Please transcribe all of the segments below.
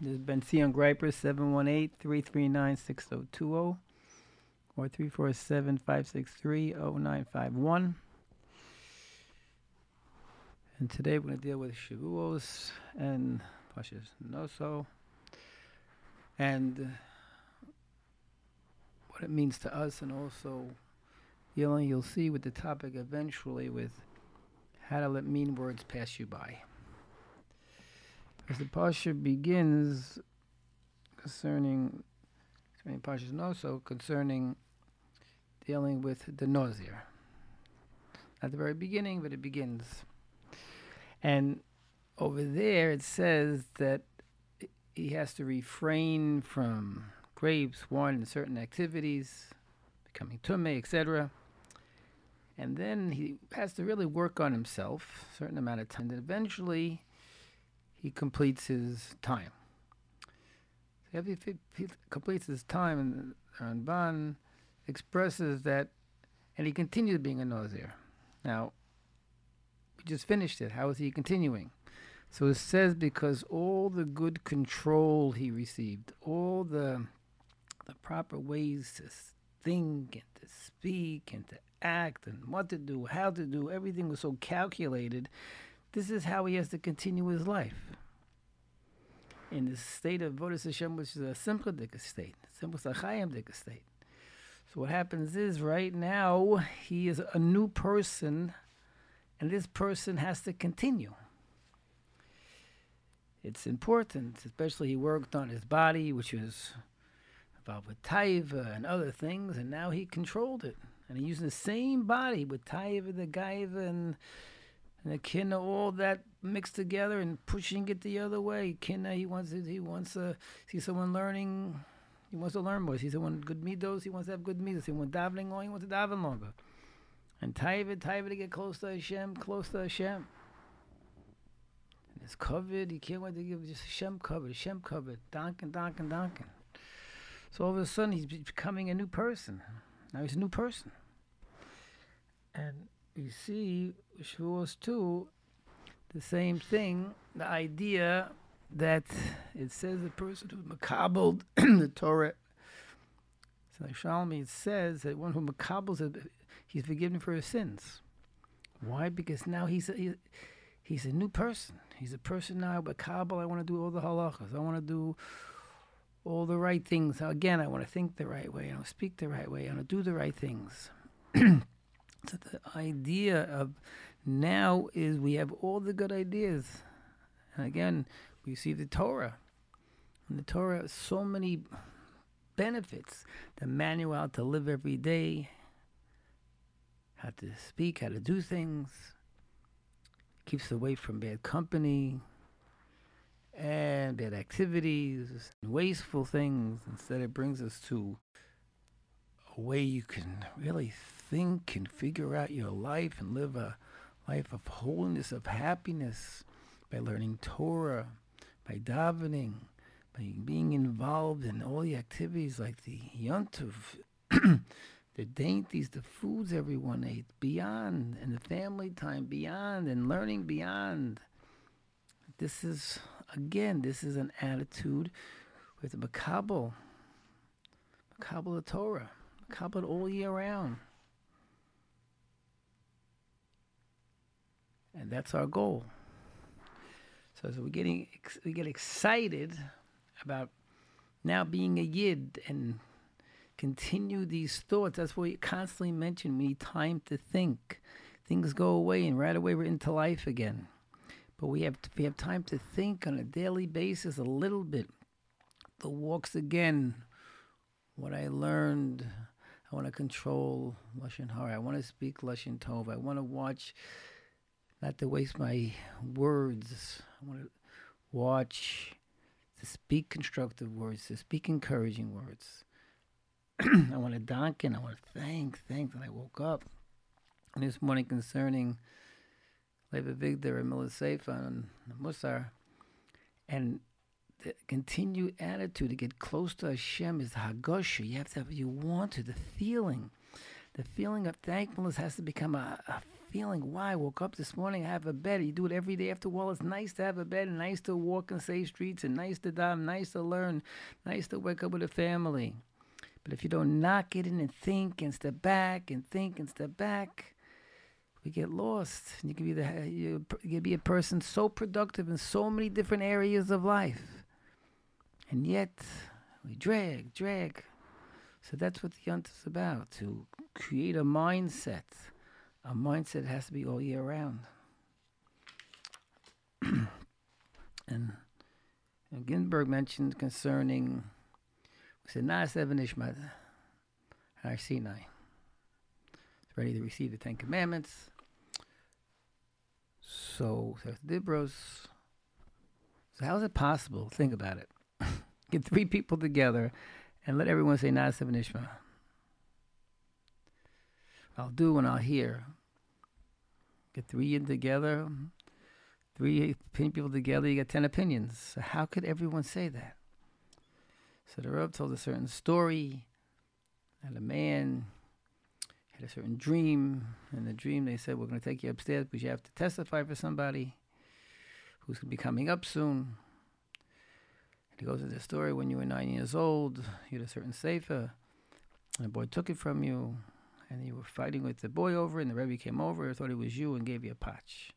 this has been Sion Greiper, 718-339-6020 or 347-563-0951. And today we're going to deal with Shavuos and Parshas Noso and what it means to us and also dealing, you'll see with the topic eventually with how to let mean words pass you by. As the Parsha begins concerning, concerning Parsha's Noso, concerning dealing with the Nazir. At the very beginning, but it begins. And over there it says that he has to refrain from grapes, wine, and certain activities, becoming tume, etc. And then he has to really work on himself a certain amount of time. And eventually he completes his time. So he, he completes his time, and Ramban expresses that, and he continues being a Nazir. Now, we just finished it. How is he continuing? So it says because all the good control he received, all the the proper ways to think and to speak and to act and what to do, how to do, everything was so calculated. This is how he has to continue his life. In the state of Vodas Hashem, which is a simple state, Sachayim state. So what happens is right now he is a new person, and this person has to continue. It's important, especially he worked on his body, which was involved with taiva and other things, and now he controlled it. And he used the same body with taiva, the gaiva, and and the kinna, all that mixed together and pushing it the other way. Kinna, he wants he wants to see someone learning. He wants to learn more. He someone good midos. He wants to have good midos. He wants davening long. He wants to daven longer. And taiva, taiva to get close to Hashem, close to Hashem. And it's covered. He can't wait to give just Hashem covered, Hashem covered, Donkin, Donkin, Donkin. So all of a sudden he's becoming a new person. Now he's a new person. And you see, Shavuos too, the same thing, the idea that it says the person who makabeled the Torah. So Shalmi it says that one who makabels it, he's forgiven for his sins. Why? Because now he's a, he, he's a new person. He's a person now. but Makabel, I want to do all the halachas. I want to do all the right things. Again, I want to think the right way. I want to speak the right way. I want to do the right things. so the idea of now is we have all the good ideas. And again, we see the Torah. And the Torah has so many benefits. The manual to live every day, how to speak, how to do things, keeps away from bad company, and bad activities, and wasteful things. Instead, it brings us to a way you can really think and figure out your life and live a life of holiness, of happiness by learning Torah, by davening, by being involved in all the activities like the yontiv, the dainties, the foods everyone ate, beyond, and the family time beyond, and learning beyond. This is Again, this is an attitude with the Makabal, Makabal Torah, Makabal all year round. And that's our goal. So as we're getting, we get excited about now being a yid and continue these thoughts. That's what we constantly mention. We need time to think. Things go away, and right away we're into life again. But we have to, we have time to think on a daily basis a little bit. The walks again, what I learned. I want to control lashon hara. I want to speak lashon tov. I want to watch, not to waste my words. I want to watch to speak constructive words, to speak encouraging words. I want to danken. I want to thank, thank that I woke up. And this morning concerning Leva Vigdar and Milaseifa and Musar. And the continued attitude to get close to Hashem is Hagosha. You have to have, you want to, the feeling. The feeling of thankfulness has to become a, a feeling. Why? Woke up this morning, I have a bed. You do it every day after a while. It's nice to have a bed nice to walk and safe streets and nice to dive, nice to learn, nice to wake up with a family. But if you don't knock it in and think and step back and think and step back, we get lost. And you can be the you can be a person so productive in so many different areas of life, and yet we drag, drag. So that's what the yunt is about: to create a mindset. A mindset has to be all year round. and, and Ginsburg mentioned concerning we said Nas Evan Sinai. It's ready to receive the Ten Commandments. So, Dibros. So, how is it possible? Think about it. Get three people together and let everyone say Nas Evan. I'll do and I'll hear. Get three in together, three people together, you get ten opinions. So how could everyone say that? So the Rav told a certain story that a man had a certain dream. In the dream, they said, We're going to take you upstairs because you have to testify for somebody who's going to be coming up soon. And he goes into the story when you were nine years old, you had a certain sefer, and the boy took it from you, and you were fighting with the boy over, and the Rebbe came over, thought it was you, and gave you a patch.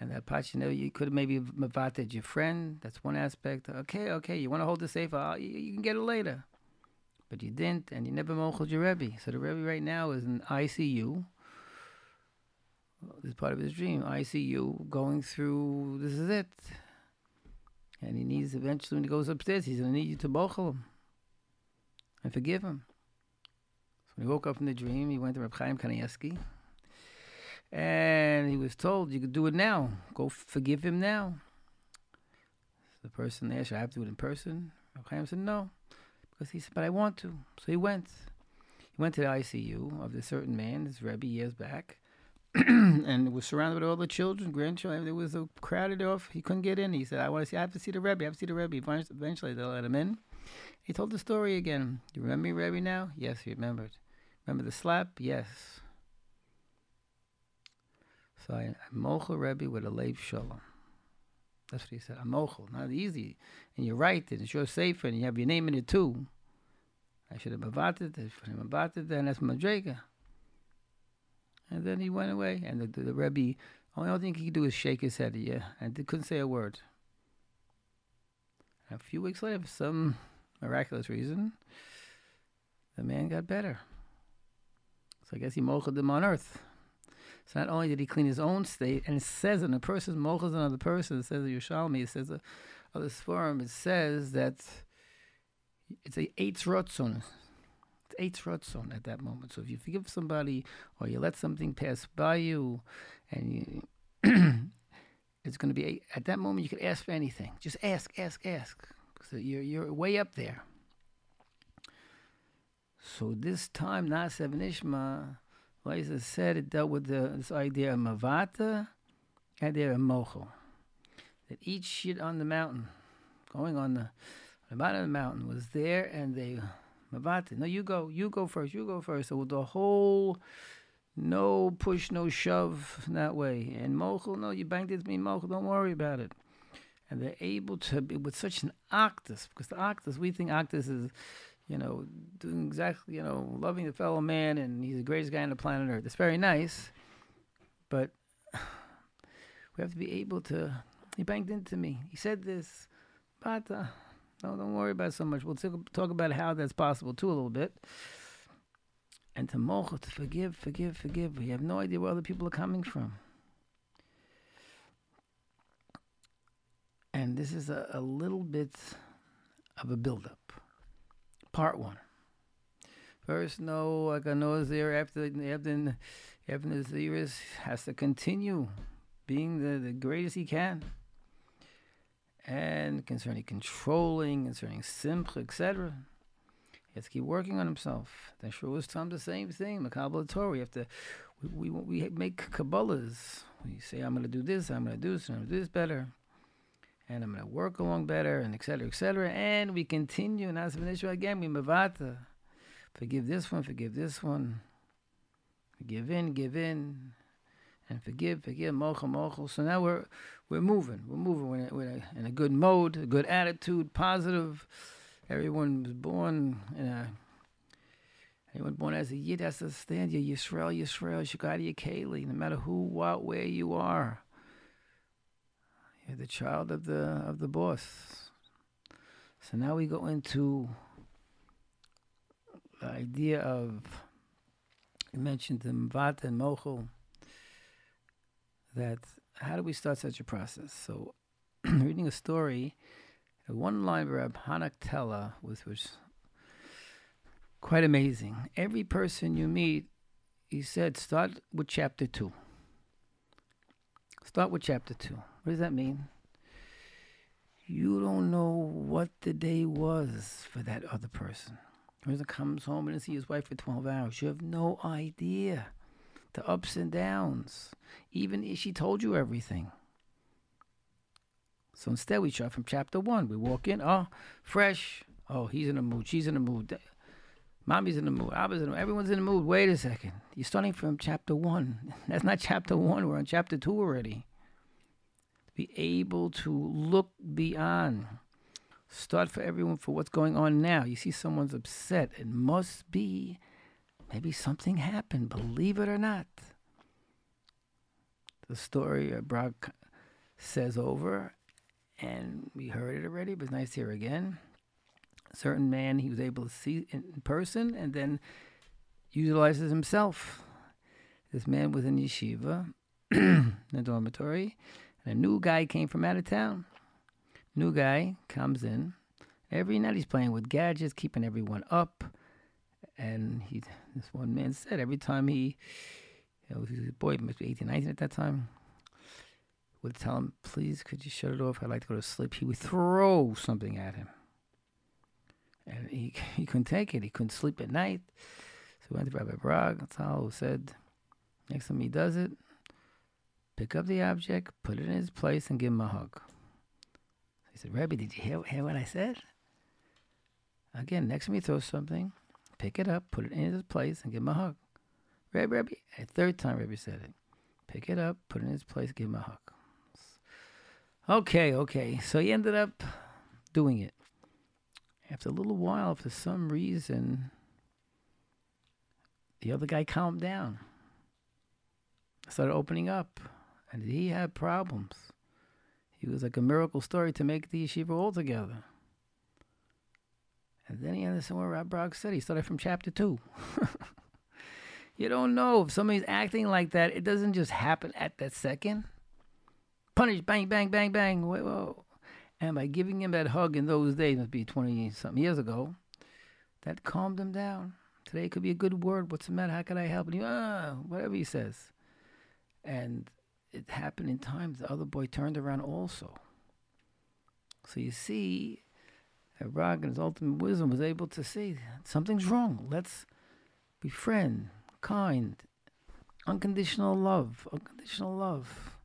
And that patch, you know, you could have maybe mavated your friend. That's one aspect. Okay, okay, you want to hold the sefer, ah, you, you can get it later but you didn't, and you never mochled your Rebbe. So the Rebbe right now is in ICU. This is part of his dream. ICU, going through. This is it, and he needs eventually when he goes upstairs, he's going to need you to mochl him and forgive him. So when he woke up from the dream, he went to Reb Chaim Kanievsky, and he was told you could do it now. Go forgive him now. So the person there, should I have to do it in person? Reb Chaim said no. Because he said, but I want to. So he went. He went to the ICU of this certain man, this Rebbe, years back, and was surrounded with all the children, grandchildren. There was a crowded off. He couldn't get in. He said, I want to see, I have to see the Rebbe. I have to see the Rebbe. Eventually, they let him in. He told the story again. Do you remember me, Rebbe, now? Yes, he remembered. Remember the slap? Yes. So I, I mochel Rebbe with a leif shalom. That's what he said. Amochel, not easy. And you're right, and it's your safe, and you have your name in it too. I should have mavated, for him mavated, and that's madrega. And then he went away, and the, the, the Rebbe, only thing he could do is shake his head, yeah, and they couldn't say a word. And a few weeks later, for some miraculous reason, the man got better. So I guess he moched them on earth. So not only did he clean his own state, and it says in a person's mochas another person, it says in Yerushalmi, it says uh, of this forum, it says that it's a eitz rotzon. It's eitz rotzon at that moment. So if you forgive somebody or you let something pass by you, and you, it's going to be at that moment you can ask for anything. Just ask, ask, ask. So you're you're way up there. So this time, Naaseh V'nishma Liza said it dealt with the, this idea of mavata, idea of mochel. That each shit on the mountain, going on the, the bottom of the mountain, was there and they mavata. No, you go, you go first, you go first. So with the whole no push, no shove that way. And mochel, no, you banged it to me, mochel, don't worry about it. And they're able to be with such an achdus, because the achdus, we think achdus is you know, doing exactly, you know, loving the fellow man, and he's the greatest guy on the planet Earth. It's very nice, but we have to be able to. He banged into me. He said this, but uh, no, don't worry about so much. We'll talk about how that's possible too a little bit. And to mocha, to forgive, forgive, forgive. We have no idea where other people are coming from. And this is a, a little bit of a buildup part one. First, no, like I know there after after after the Zeris has to continue being the, the greatest he can. And concerning controlling, concerning simcha, etc. He has to keep working on himself. Then sure Tom the same thing. Makabal Torah. We have to we, we, we make Kabbalahs. We say, I'm going to do this, I'm going to do this, I'm going to do this better and I'm going to work along better, and etc. etc. And we continue, and as an issue again, we mavata. Uh, forgive this one, forgive this one. Give in, give in, and forgive, forgive, mochel, mochel. So now we're we're moving. We're moving. We're, in a, we're in, a, good mode, a good attitude, positive. Everyone was born in a. Anyone born as a Yid has to stand you Yisrael, Yisrael, Shagadi Keli, no matter who, what, where you are. You're the child of the of the boss. So now we go into the idea of you mentioned the Mvat and Mochel that how do we start such a process? So reading a story, one line Rab Hanak Tella was was quite amazing. Every person you meet, he said, start with chapter two. Start with chapter two. What does that mean? You don't know what the day was for that other person. Person comes home and sees his wife for 12 hours. You have no idea the ups and downs, even if she told you everything. So instead, we start from chapter one. We walk in, oh, fresh. Oh, he's in the mood. She's in the mood. Mommy's in the mood. Abba's in the mood. Everyone's in the mood. Wait a second. You're starting from chapter one. That's not chapter one. We're on chapter two already. Be able to look beyond. Start for everyone for what's going on now. You see someone's upset. It must be maybe something happened, believe it or not. The story Brock says over, and we heard it already, but it's nice to hear again certain man he was able to see in person and then utilizes himself. This man was in yeshiva, in the dormitory, a new guy came from out of town. New guy comes in. Every night he's playing with gadgets, keeping everyone up. And he, this one man said every time he, you know, he was a boy, must be 18, 19 at that time, would tell him, please, could you shut it off? I'd like to go to sleep. He would throw something at him and he he couldn't take it. He couldn't sleep at night. So he went to Rabbi Bragg. That's all said. Next time he does it, pick up the object, put it in its place, and give him a hug. He said, Rabbi, did you hear, hear what I said? Again, next time he throws something, pick it up, put it in its place, and give him a hug. Rabbi, Rabbi, a third time Rabbi said it. Pick it up, put it in its place, give him a hug. Okay, okay. So he ended up doing it after a little while, for some reason, the other guy calmed down. Started opening up, and he had problems. He was like a miracle story to make the yeshiva altogether. And then he understood what Rab Brog said. He started from chapter two. you don't know if somebody's acting like that. It doesn't just happen at that second. Punish, bang, bang, bang, bang. Wait, whoa. And by giving him that hug in those days, must be 20 something years ago, that calmed him down. Today could be a good word. What's the matter? How can I help? And he, ah, whatever he says. And it happened in time. The other boy turned around also. So you see, Rag in his ultimate wisdom was able to see something's wrong. Let's be friend, kind, unconditional love, unconditional love.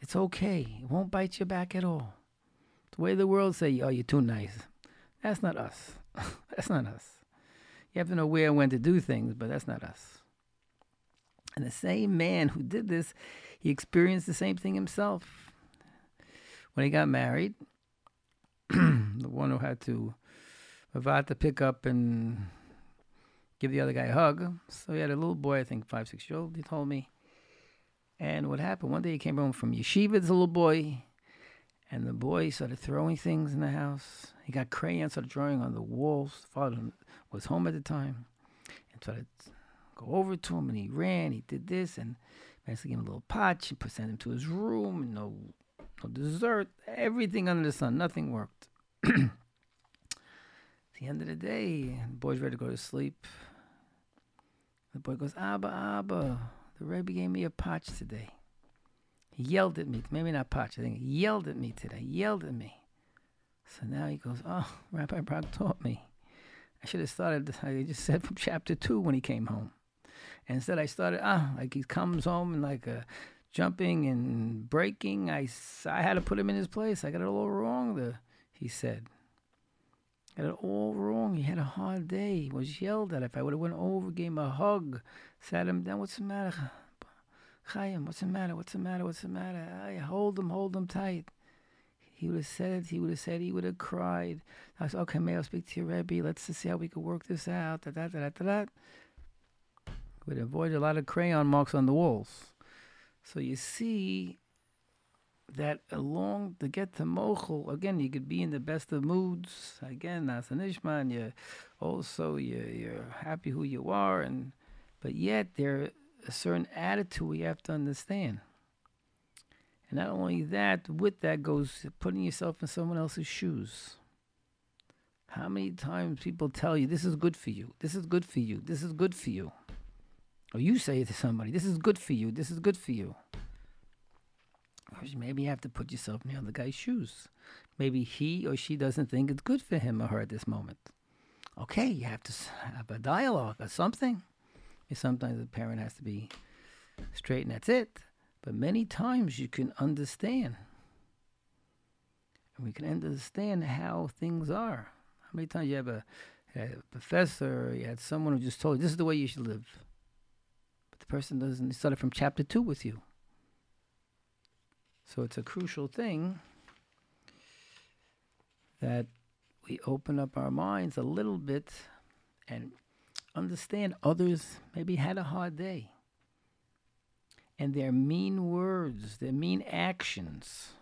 It's okay. It won't bite you back at all. The way the world say, "Oh, you're too nice." That's not us. that's not us. You have to know where and when to do things, but that's not us. And the same man who did this, he experienced the same thing himself. When he got married, the one who had to Mavat to pick up and give the other guy a hug. So he had a little boy, I think five, six year old, he told me. And what happened, one day he came home from yeshiva, this little boy, and the boy started throwing things in the house. He got crayons, started drawing on the walls. Father was home at the time, and started go over to him. And he ran. He did this, and basically gave him a little potch and sent him to his room. And no, no dessert. Everything under the sun. Nothing worked. At the end of the day, the boy's ready to go to sleep. The boy goes, Abba, Abba, the Rebbe gave me a potch today. He yelled at me. Maybe not Potch. I think he yelled at me today. Yelled at me. So now he goes, Oh, Rabbi Brock taught me. I should have started, I just said from chapter two when he came home. Instead I started, ah, like he comes home and like uh, jumping and breaking. I, I had to put him in his place. I got it all wrong, the, he said. Got it all wrong. He had a hard day. He was yelled at. If I would have went over, gave him a hug, sat him down. What's the matter? Chaim, what's the matter? What's the matter? What's the matter? I hold him, hold him tight. He would have said, it. he would have said, he would have cried. I said, okay, may I speak to your Rebbe? Let's see how we could work this out. Da, da, da, da, da. Would avoid a lot of crayon marks on the walls. So you see that along to get to Mochel, again, you could be in the best of moods. Again, that's an Ishman. You also you're, you're happy who you are, and but yet there a certain attitude we have to understand. And not only that, with that goes putting yourself in someone else's shoes. How many times people tell you this is good for you, this is good for you, this is good for you, or you say to somebody, this is good for you, this is good for you. Maybe you have to put yourself in the other guy's shoes. Maybe he or she doesn't think it's good for him or her at this moment. Okay, you have to have a dialogue or something. Sometimes the parent has to be straight and that's it. But many times you can understand. And we can understand how things are. How many times you have a, a professor, you had someone who just told you this is the way you should live. But the person doesn't, started from chapter two with you. So it's a crucial thing that we open up our minds a little bit and understand others maybe had a hard day. And their mean words, their mean actions.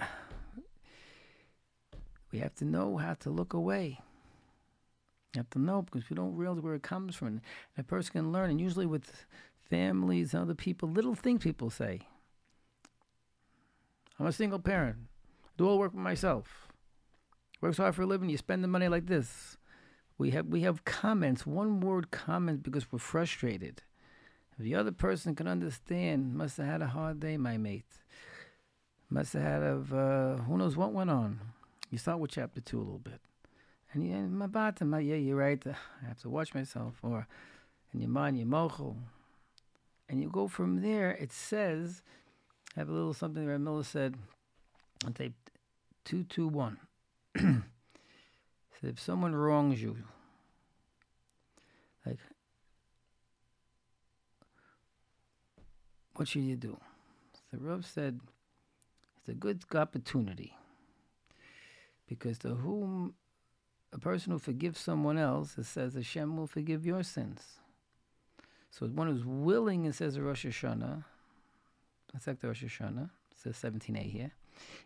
We have to know how to look away. You have to know because we don't realize where it comes from. A person can learn, and usually with families other people, little things people say. I'm a single parent. I do all work for myself. Works hard for a living. You spend the money like this. We have we have comments, one word comments because we're frustrated. If the other person can understand, must have had a hard day, my mate. Must have had of uh, who knows what went on. You start with chapter two a little bit, and you, my bottom, yeah, you're right. I have to watch myself, or in your mind, your mochel, and you go from there. It says, I have a little something that Miller said on tape two two one. said if someone wrongs you, like, what should you do? The Rav said it's a good opportunity because to whom a person who forgives someone else, it says Hashem will forgive your sins. So one who's willing, it says Rosh Hashanah, that's like the Rosh Hashanah, it says 17a here.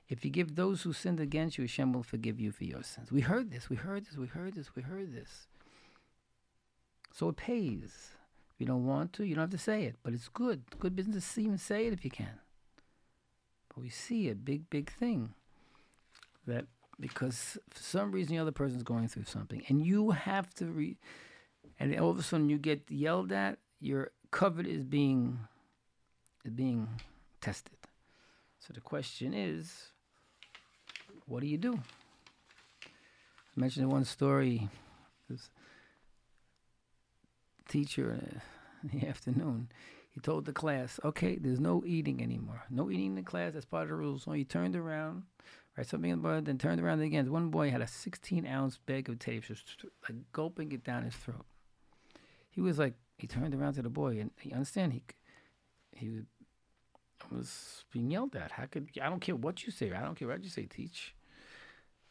If you give those who sinned against you, Hashem will forgive you for your sins. We heard this, we heard this, we heard this, we heard this. So it pays. If you don't want to, you don't have to say it, but it's good. Good business to even say it if you can. But we see a big, big thing that because for some reason the other person's going through something, and you have to re, and all of a sudden you get yelled at, your covet is being is being tested. So the question is, what do you do? I mentioned one story. This teacher in the afternoon, he told the class, "Okay, there's no eating anymore. No eating in the class. That's part of the rules." So he turned around, write something in the board, then turned around again. One boy had a 16 ounce bag of tapes, just like gulping it down his throat. He was like, he turned around to the boy, and you understand he he was being yelled at. How could I don't care what you say. I don't care what you say. Teach.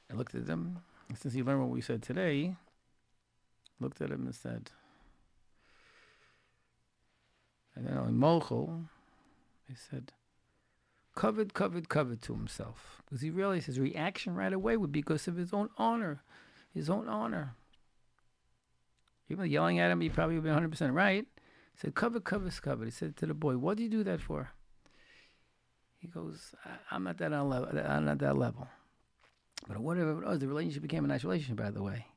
I looked at them. Since he learned what we said today, looked at him and said, and then on Mochel, he said, kavod, kavod, kavod to himself. Because he realized his reaction right away would be because of his own honor. His own honor. People yelling at him, he probably would be 100% right. He said, kavod, kavod, kavod. He said to the boy, what do you do that for? He goes, I'm not that level. I'm not that level. But whatever it was, the relationship became a nice relationship, by the way.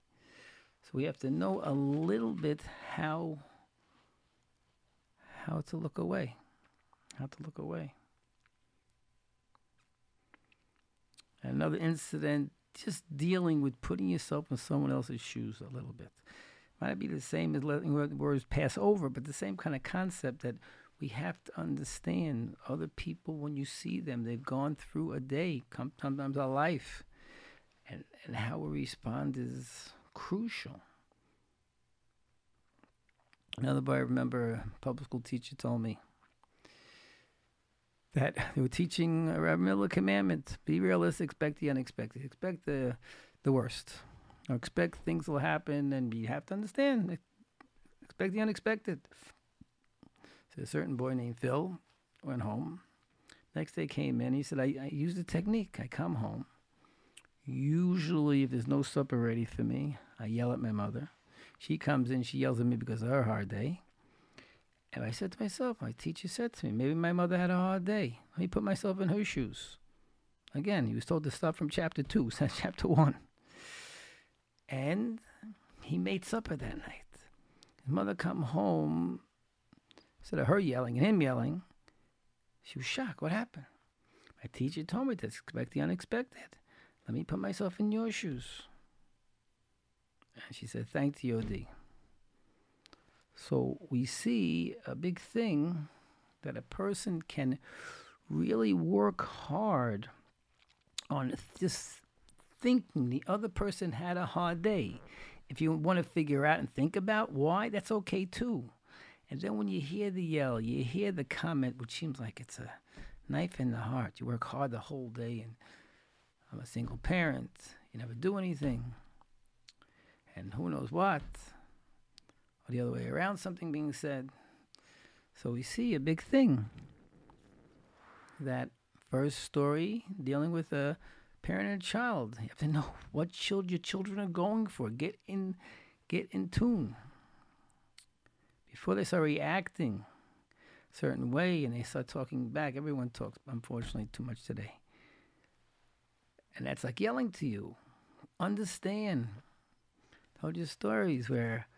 So we have to know a little bit how how to look away. How to look away. Another incident, just dealing with putting yourself in someone else's shoes a little bit. Might be the same as letting words pass over, but the same kind of concept that we have to understand other people when you see them. They've gone through a day, sometimes a life. And, and how we respond is crucial. Another boy, I remember a public school teacher told me that they were teaching a middle commandment: be realistic, expect the unexpected, expect the the worst, or expect things will happen, and you have to understand, expect the unexpected. So a certain boy named Phil went home. Next day came in. He said, I, I use the technique. I come home. Usually, if there's no supper ready for me, I yell at my mother. She comes in, she yells at me because of her hard day. And I said to myself, my teacher said to me, maybe my mother had a hard day. Let me put myself in her shoes. Again, he was told to start from chapter 2, so chapter 1. And he made supper that night. His mother come home, instead of her yelling and him yelling, she was shocked. What happened? My teacher told me to expect the unexpected. Let me put myself in your shoes. And she said, Thank the OD. So we see a big thing that a person can really work hard on just thinking the other person had a hard day. If you want to figure out and think about why, that's okay too. And then when you hear the yell, you hear the comment, which seems like it's a knife in the heart. You work hard the whole day, and I'm a single parent. You never do anything. And who knows what? Or the other way around, something being said. So we see a big thing. That first story dealing with a parent and a child. You have to know what child your children are going for. Get in get in tune before they start reacting a certain way and they start talking back, everyone talks, unfortunately, too much today. And that's like yelling to you. Understand. Told you stories where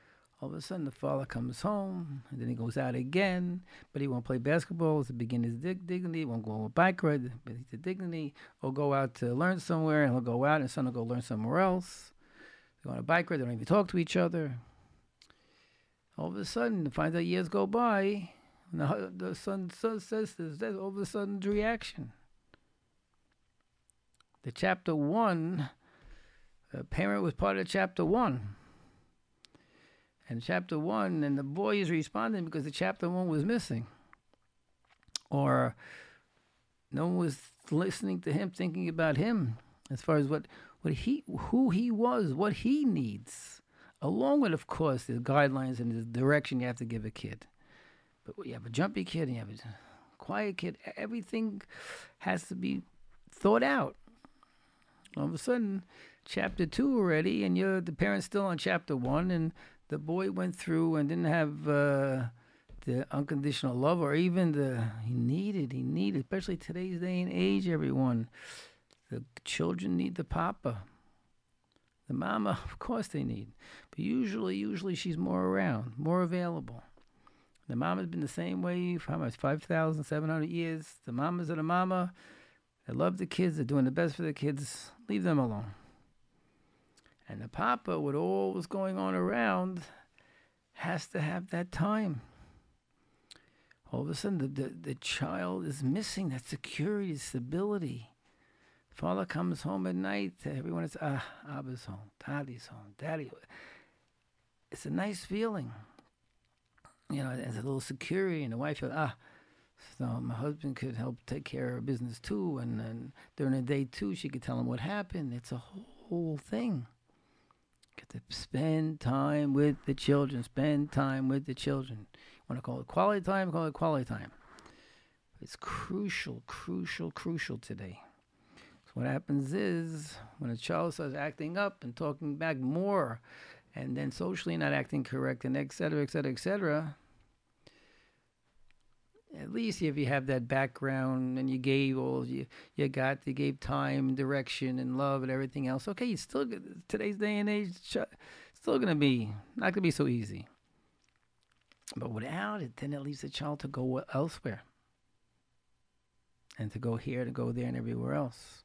all of a sudden the father comes home and then he goes out again, but he won't play basketball to begin his dig- dignity, won't go on a bike ride, but the dignity, or go out to learn somewhere and he'll go out and son will go learn somewhere else. They go on a bike ride, they don't even talk to each other. All of a sudden, finds out years go by, and the, the son, son says this, there's all of a sudden the reaction. The chapter one, the parent was part of chapter one. And chapter one, and the boy is responding because the chapter one was missing. Or no one was listening to him, thinking about him as far as what, what he who he was, what he needs along with, of course, the guidelines and the direction you have to give a kid. But you have a jumpy kid and you have a quiet kid. Everything has to be thought out. All of a sudden, chapter two already, and you're the parent's still on chapter one, and the boy went through and didn't have uh, the unconditional love, or even the he needed. He needed, especially today's day and age. Everyone, the children need the papa. The mama, of course, they need, but usually, usually she's more around, more available. The mama's been the same way for how much? 5,700 years. The mamas are the mama. They love the kids. They're doing the best for the kids. Leave them alone. And the papa, with all what's going on around, has to have that time. All of a sudden, the, the, the child is missing that security, stability. Father comes home at night. Everyone is, ah, Abba's home, Daddy's home, Daddy. It's a nice feeling. You know, there's a little security, and the wife goes, ah, so my husband could help take care of business too, and then during the day too, she could tell him what happened. It's a whole thing. Get to spend time with the children. Spend time with the children. Want to call it quality time? Call it quality time. It's crucial, crucial, crucial today. What happens is when a child starts acting up and talking back more, and then socially not acting correct, and et cetera, et cetera, et cetera, at least if you have that background and you gave all you you got, you gave time, direction, and love, and everything else. Okay, it's still today's day and age, still gonna be not gonna be so easy. But without it, then it leaves the child to go elsewhere, and to go here, to go there, and everywhere else.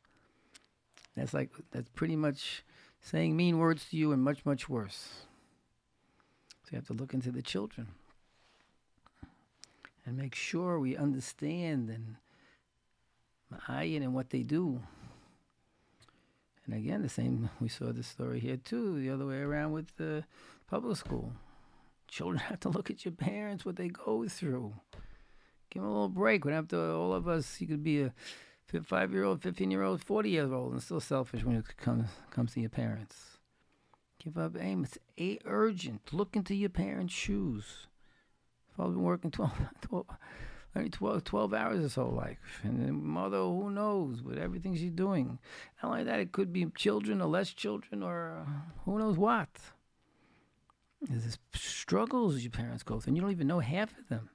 That's like that's pretty much saying mean words to you and much much worse. So you have to look into the children and make sure we understand and ma'ayin and what they do. And again, the same, we saw this story here too, the other way around with the public school. Children have to look at your parents, what they go through. Give them a little break. Have to, all of us, you could be a five year old, 15 year old, 40 year old, and still selfish when it comes, comes to your parents. Give up aim. It's a urgent. Look into your parents' shoes. Father's been working 12, 12 only 12, 12 hours his whole life. And mother, who knows, with everything she's doing. Not only that, it could be children or less children or who knows what. There's struggles your parents go through, and you don't even know half of them.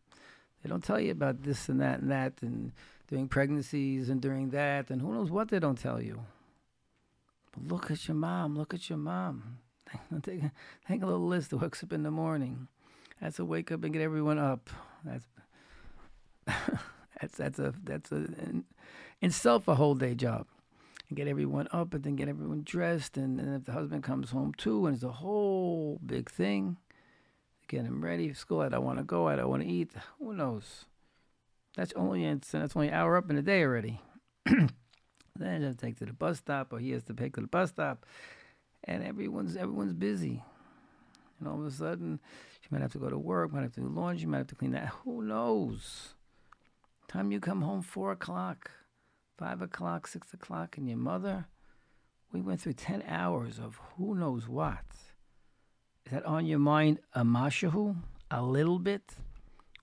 They don't tell you about this and that and that, and during pregnancies and during that, and who knows what they don't tell you. But look at your mom, look at your mom. take, take a little list that wakes up in the morning. That's a wake up and get everyone up. That's that's that's a that's a in, itself a whole day job. And get everyone up and then get everyone dressed and, and if the husband comes home too and it's a whole big thing. Get him ready for school. I don't want to go. I don't want to eat. Who knows? That's only it's that's only an hour up in the day already. then he take to the bus stop or he has to take to the bus stop. And everyone's everyone's busy. And all of a sudden, she might have to go to work, might have to do laundry, might have to clean that. Who knows? Time you come home, four o'clock, five o'clock, six o'clock, and your mother, we went through 10 hours of who knows what. Is that on your mind, a mashahu, a little bit?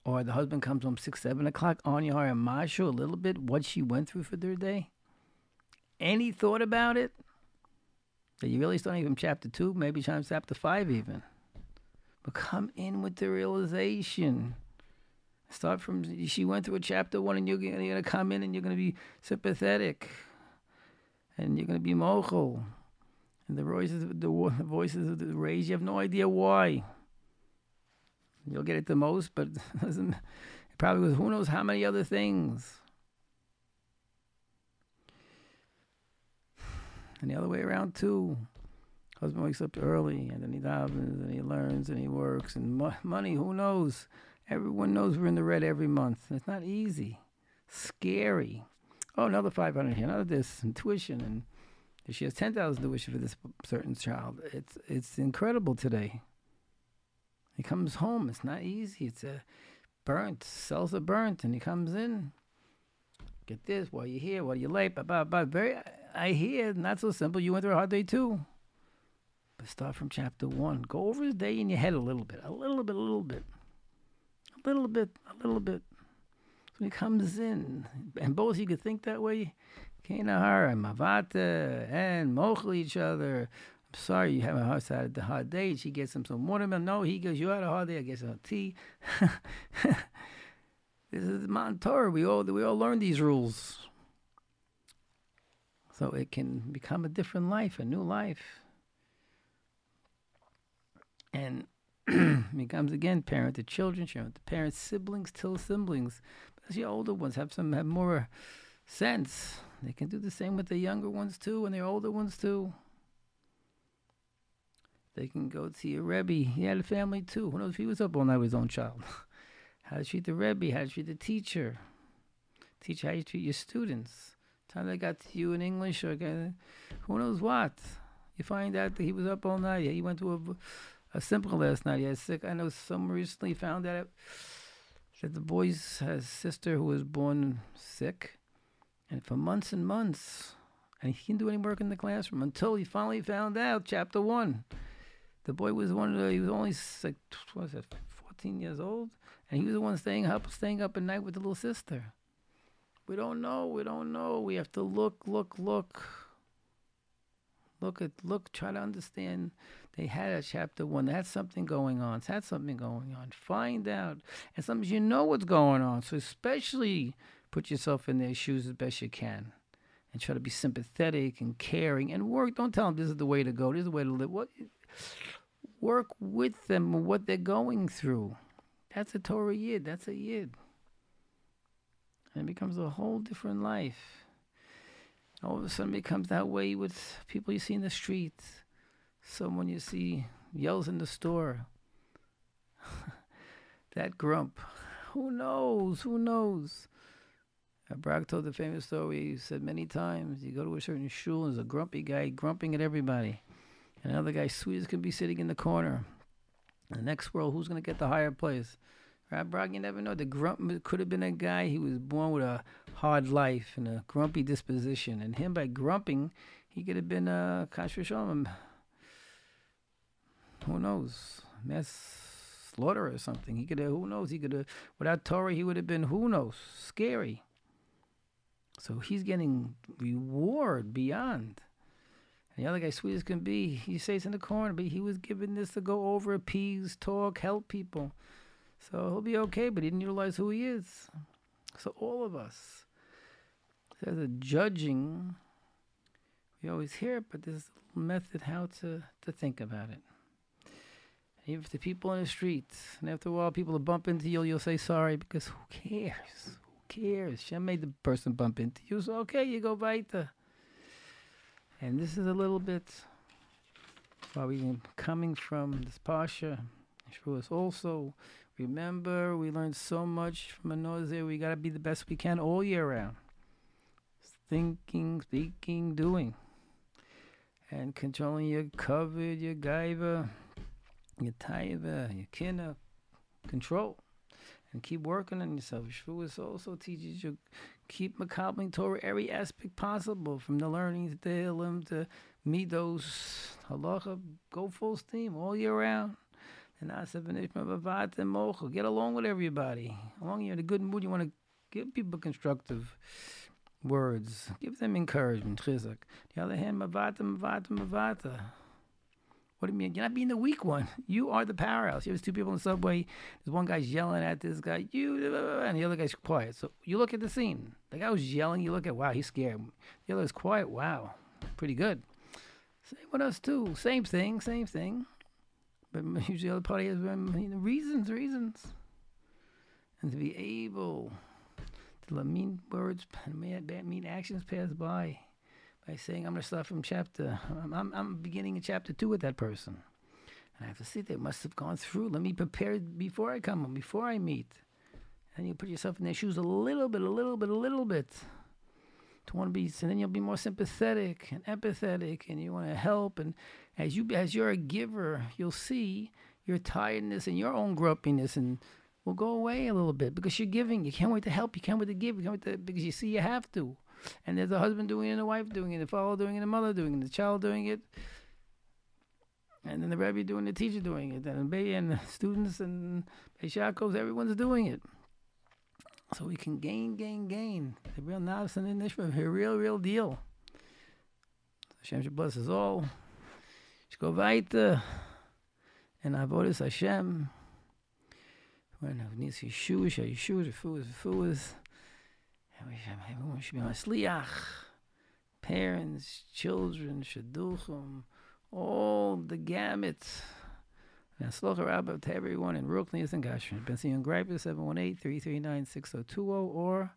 Or the husband comes home six, seven o'clock, on your heart, a mashu, a little bit, what she went through for their day? Any thought about it? That you really starting from chapter two, maybe chapter five even. But come in with the realization Start from she went through a chapter one, and you're, you're gonna come in and you're gonna be sympathetic, and you're gonna be mochel, and the voices, the voices of the rage, you have no idea why. You'll get it the most, but it probably was who knows how many other things. And the other way around too. Husband wakes up early, and then he davens, and he learns, and he works, and mo- money. Who knows? Everyone knows we're in the red every month. It's not easy. Scary. Oh, another 500 here, another this, and tuition. And she has 10,000 tuition for this certain child. It's, it's incredible today. He comes home. It's not easy. It's a burnt. Cells are burnt. And he comes in. Get this. While you're here, while you're late, blah, blah, blah. Very, I hear, not so simple. You went through a hard day too. But start from chapter one. Go over his day in your head a little bit. A little bit, a little bit a little bit, a little bit. So he comes in, and both you could think that way. Kenahar and Mavata and Mochel each other. I'm sorry you have a hard side, the hard day. She gets him some watermelon. No, he goes, you had a hard day. I guess some tea. this is Mount. We all we all learn these rules, so it can become a different life, a new life. And becomes again parent to children, parent to parents, siblings, till siblings. But the older ones have some have more sense. They can do the same with the younger ones too, and the older ones too. They can go to your Rebbe. He had a family too. Who knows if he was up all night with his own child? how to treat the Rebbe, how to treat the teacher. Teach how you treat your students. Time they got to you in English or who knows what. You find out that he was up all night. He went to a a simple last night. He was sick. I know some recently found out that the boy's has sister who was born sick, and for months and months, and he didn't do any work in the classroom until he finally found out. Chapter one, the boy was one of the, he was only like what was it, fourteen years old, and he was the one staying up, staying up at night with the little sister. We don't know. We don't know. We have to look, look, look. Look at, look, try to understand they had a chapter one. They had something going on. It's had something going on. Find out. And sometimes you know what's going on. So especially put yourself in their shoes as best you can. And try to be sympathetic and caring and work. Don't tell them this is the way to go. This is the way to live. What work with them what they're going through. That's a Torah yid. That's a yid. And it becomes a whole different life. All of a sudden, it becomes that way with people you see in the streets Someone you see yells in the store. that grump. Who knows? Who knows? Uh, Bragg told the famous story. He said many times, you go to a certain shul, and there's a grumpy guy grumping at everybody. And another guy, sweet as can be, sitting in the corner. In the next world, who's going to get the higher place? Right, Bragg, you never know. The grump could have been a guy, he was born with a hard life and a grumpy disposition. And him, by grumping, he could have been a Kasher Shalom. Who knows? Mass slaughter or something. He could have, who knows? He could have, without Torah, he would have been, who knows? Scary. So he's getting reward beyond. And the other guy, sweet as can be, he stays in the corner, but he was given this to go over, appease, talk, help people. So he'll be okay, but he didn't utilize who he is. So all of us, there's a judging. We always hear it, but there's a method how to, to think about it. Even if the people in the streets, and after a while people will bump into you, you'll say sorry because who cares? Who cares? Shem made the person bump into you, so okay, you go weiter. And this is a little bit while we coming from this Parsha. Shavuos also. Remember, we learned so much from a Nazir. We got to be the best we can all year round. Thinking, speaking, doing. And controlling your kavod, your gaiva, your taiva, uh, your kina. Uh, control. And keep working on yourself. Shavuos also teaches you keep macabre Torah every aspect possible, from the learning to the Ilim to midos, halacha, go full steam all year round. And get along with everybody. Along long you're in a good mood, you want to give people constructive words. Give them encouragement, chizuk. The other hand, mavata, mavata, mavata. What do you mean? You're not being the weak one. You are the powerhouse. There's two people in the subway. There's one guy's yelling at this guy, you, and the other guy's quiet. So you look at the scene. The guy was yelling. You look at, wow, he's scared. The other is quiet. Wow, pretty good. Same with us too. Same thing, same thing. But usually the other party has been reasons, reasons. And to be able to let mean words, mean actions pass by by saying, I'm going to start from chapter, I'm, I'm, I'm, beginning in chapter two with that person. And I have to see they must have gone through. Let me prepare before I come, before I meet. And you put yourself in their shoes a little bit, a little bit, a little bit. To want to be, and then you'll be more sympathetic and empathetic, and you want to help. And as you, as you're a giver, you'll see your tiredness and your own grumpiness, and will go away a little bit because you're giving. You can't wait to help. You can't wait to give. You can't wait to, because you see you have to and there's a husband doing it, and a wife doing it, the father doing it, a mother doing it, the child doing it, and then the rabbi doing it, the teacher doing it, and the and the students and Beishakos, everyone's doing it. So we can gain, gain, gain. The real Naaseh V'nishma, a real, real deal. Hashem should bless us all. Go weiter. And Avodas Hashem. When needs Yeshua, Yeshua, Yeshua, Yeshua. Everyone should be masliach. Parents, children, shidduchim, all the gamut. And Slocha Rabbah to everyone in Brooklyn, and Gashman. Bentzion Greiper, 718-339-6020 or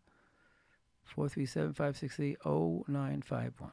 437-568-0951.